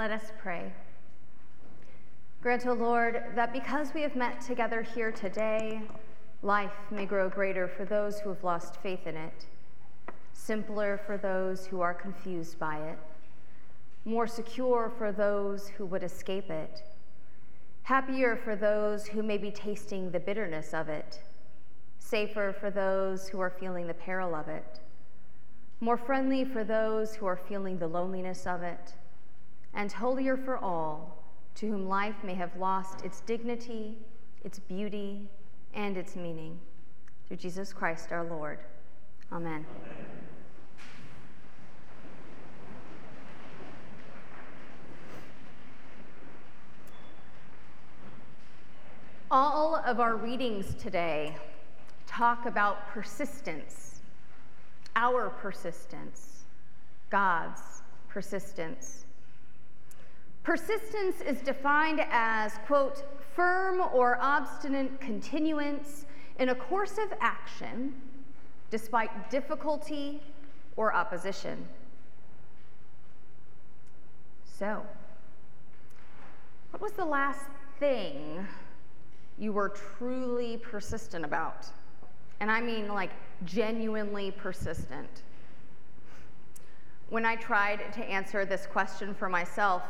Let us pray. Grant, O Lord, that because we have met together here today, life may grow greater for those who have lost faith in it, simpler for those who are confused by it, more secure for those who would escape it, happier for those who may be tasting the bitterness of it, safer for those who are feeling the peril of it, more friendly for those who are feeling the loneliness of it, and holier for all to whom life may have lost its dignity, its beauty, and its meaning. Through Jesus Christ our Lord. Amen. Amen. All of our readings today talk about persistence, our persistence, God's persistence. Persistence is defined as, quote, firm or obstinate continuance in a course of action despite difficulty or opposition. So, what was the last thing you were truly persistent about? And I mean like genuinely persistent. When I tried to answer this question for myself,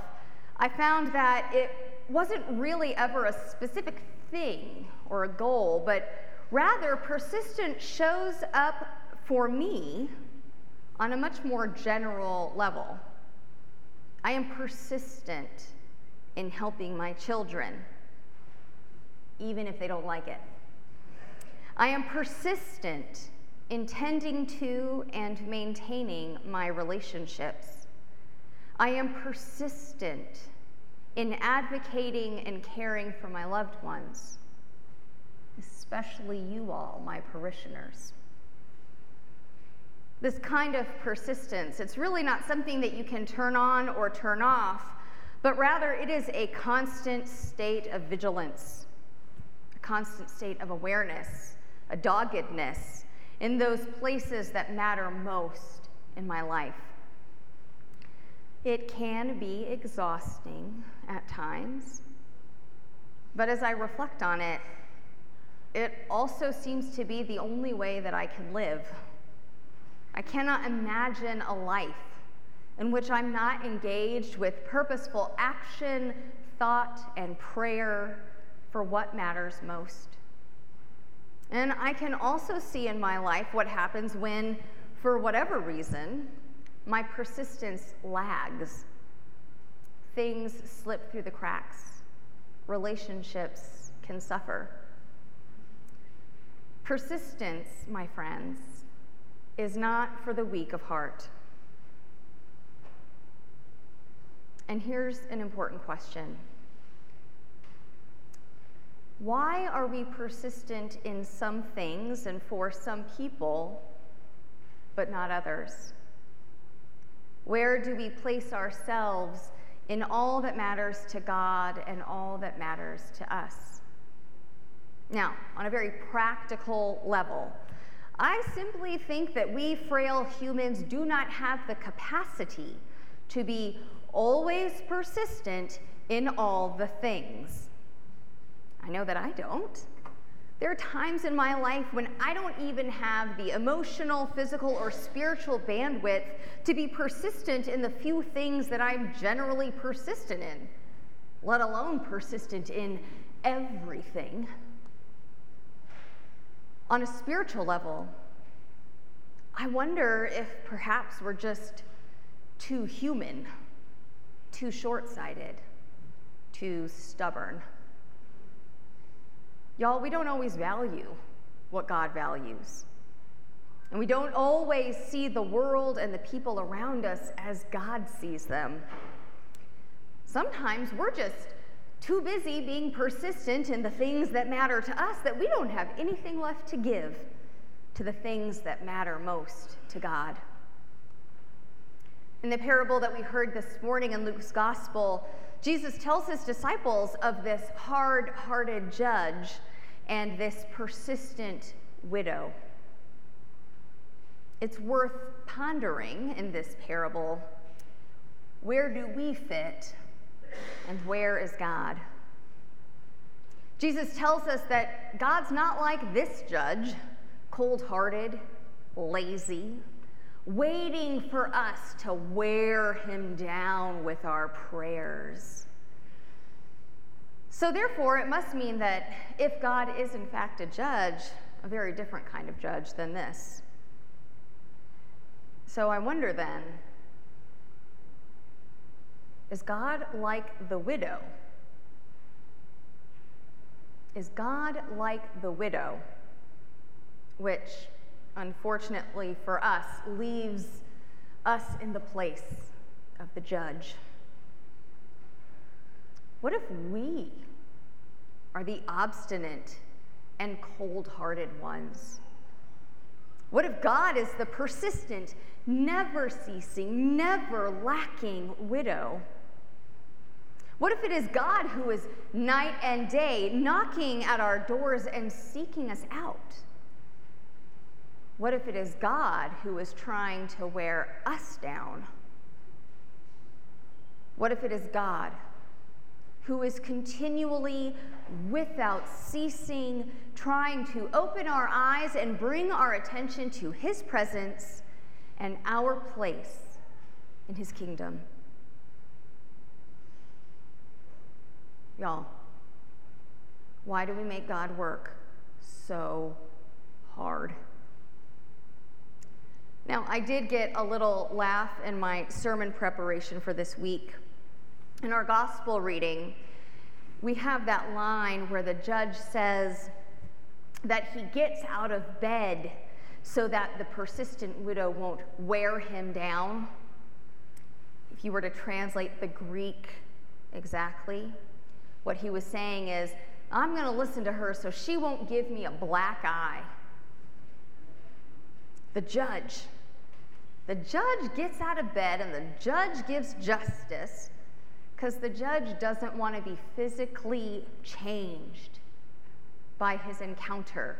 I found that it wasn't really ever a specific thing or a goal, but rather persistent shows up for me on a much more general level. I am persistent in helping my children, even if they don't like it. I am persistent in tending to and maintaining my relationships. I am persistent in advocating and caring for my loved ones, especially you all, my parishioners. This kind of persistence, it's really not something that you can turn on or turn off, but rather it is a constant state of vigilance, a constant state of awareness, a doggedness in those places that matter most in my life. It can be exhausting at times, but as I reflect on it, it also seems to be the only way that I can live. I cannot imagine a life in which I'm not engaged with purposeful action, thought, and prayer for what matters most. And I can also see in my life what happens when, for whatever reason, my persistence lags. Things slip through the cracks, relationships can suffer. Persistence, my friends, is not for the weak of heart. And here's an important question why are we persistent in some things and for some people, but not others? Where do we place ourselves in all that matters to God and all that matters to us? Now, on a very practical level, I simply think that we frail humans do not have the capacity to be always persistent in all the things. I know that I don't. There are times in my life when I don't even have the emotional, physical, or spiritual bandwidth to be persistent in the few things that I'm generally persistent in, let alone persistent in everything. On a spiritual level, I wonder if perhaps we're just too human, too short sighted, too stubborn. Y'all, we don't always value what God values. And we don't always see the world and the people around us as God sees them. Sometimes we're just too busy being persistent in the things that matter to us that we don't have anything left to give to the things that matter most to God. In the parable that we heard this morning in Luke's gospel, Jesus tells his disciples of this hard hearted judge and this persistent widow. It's worth pondering in this parable Where do we fit? And where is God? Jesus tells us that God's not like this judge, cold hearted, lazy, waiting for us to wear him down with our prayers. So, therefore, it must mean that if God is in fact a judge, a very different kind of judge than this. So, I wonder then is God like the widow? Is God like the widow? Which, unfortunately for us, leaves us in the place of the judge. What if we are the obstinate and cold hearted ones? What if God is the persistent, never ceasing, never lacking widow? What if it is God who is night and day knocking at our doors and seeking us out? What if it is God who is trying to wear us down? What if it is God who is continually, without ceasing, trying to open our eyes and bring our attention to His presence and our place in His kingdom? Y'all, why do we make God work so hard? Now, I did get a little laugh in my sermon preparation for this week. In our gospel reading, we have that line where the judge says that he gets out of bed so that the persistent widow won't wear him down. If you were to translate the Greek exactly, what he was saying is, I'm going to listen to her so she won't give me a black eye. The judge. The judge gets out of bed and the judge gives justice because the judge doesn't want to be physically changed by his encounter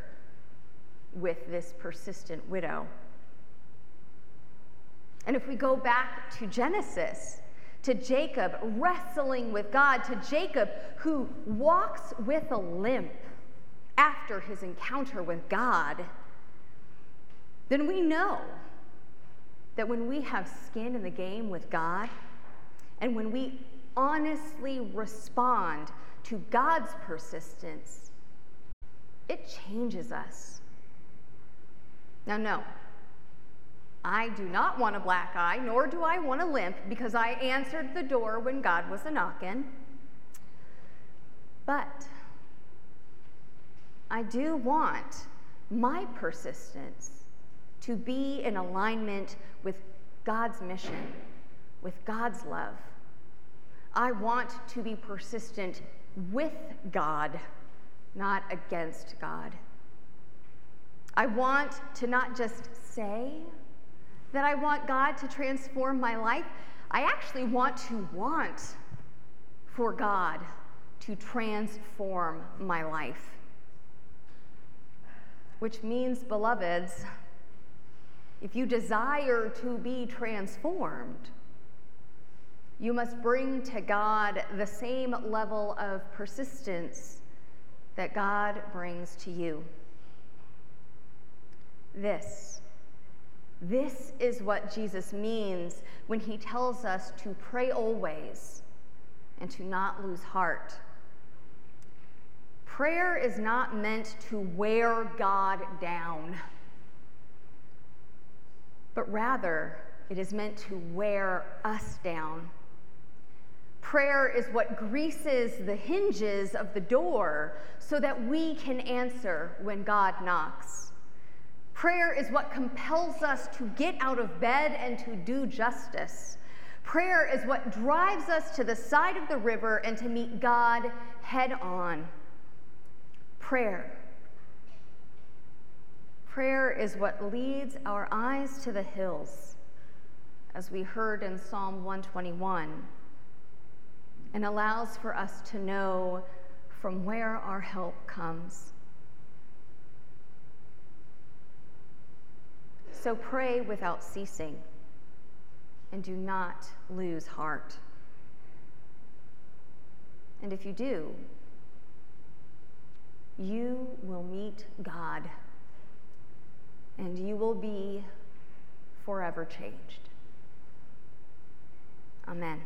with this persistent widow. And if we go back to Genesis, to Jacob wrestling with God, to Jacob who walks with a limp after his encounter with God, then we know that when we have skin in the game with God and when we honestly respond to God's persistence, it changes us. Now, no, I do not want a black eye, nor do I want a limp, because I answered the door when God was a knockin'. But I do want my persistence to be in alignment with God's mission, with God's love. I want to be persistent with God, not against God. I want to not just say, that I want God to transform my life. I actually want to want for God to transform my life. Which means, beloveds, if you desire to be transformed, you must bring to God the same level of persistence that God brings to you. This this is what Jesus means when he tells us to pray always and to not lose heart. Prayer is not meant to wear God down, but rather it is meant to wear us down. Prayer is what greases the hinges of the door so that we can answer when God knocks. Prayer is what compels us to get out of bed and to do justice. Prayer is what drives us to the side of the river and to meet God head on. Prayer. Prayer is what leads our eyes to the hills, as we heard in Psalm 121, and allows for us to know from where our help comes. So pray without ceasing. and do not lose heart. And if you do, you will meet God and you will be forever changed. Amen.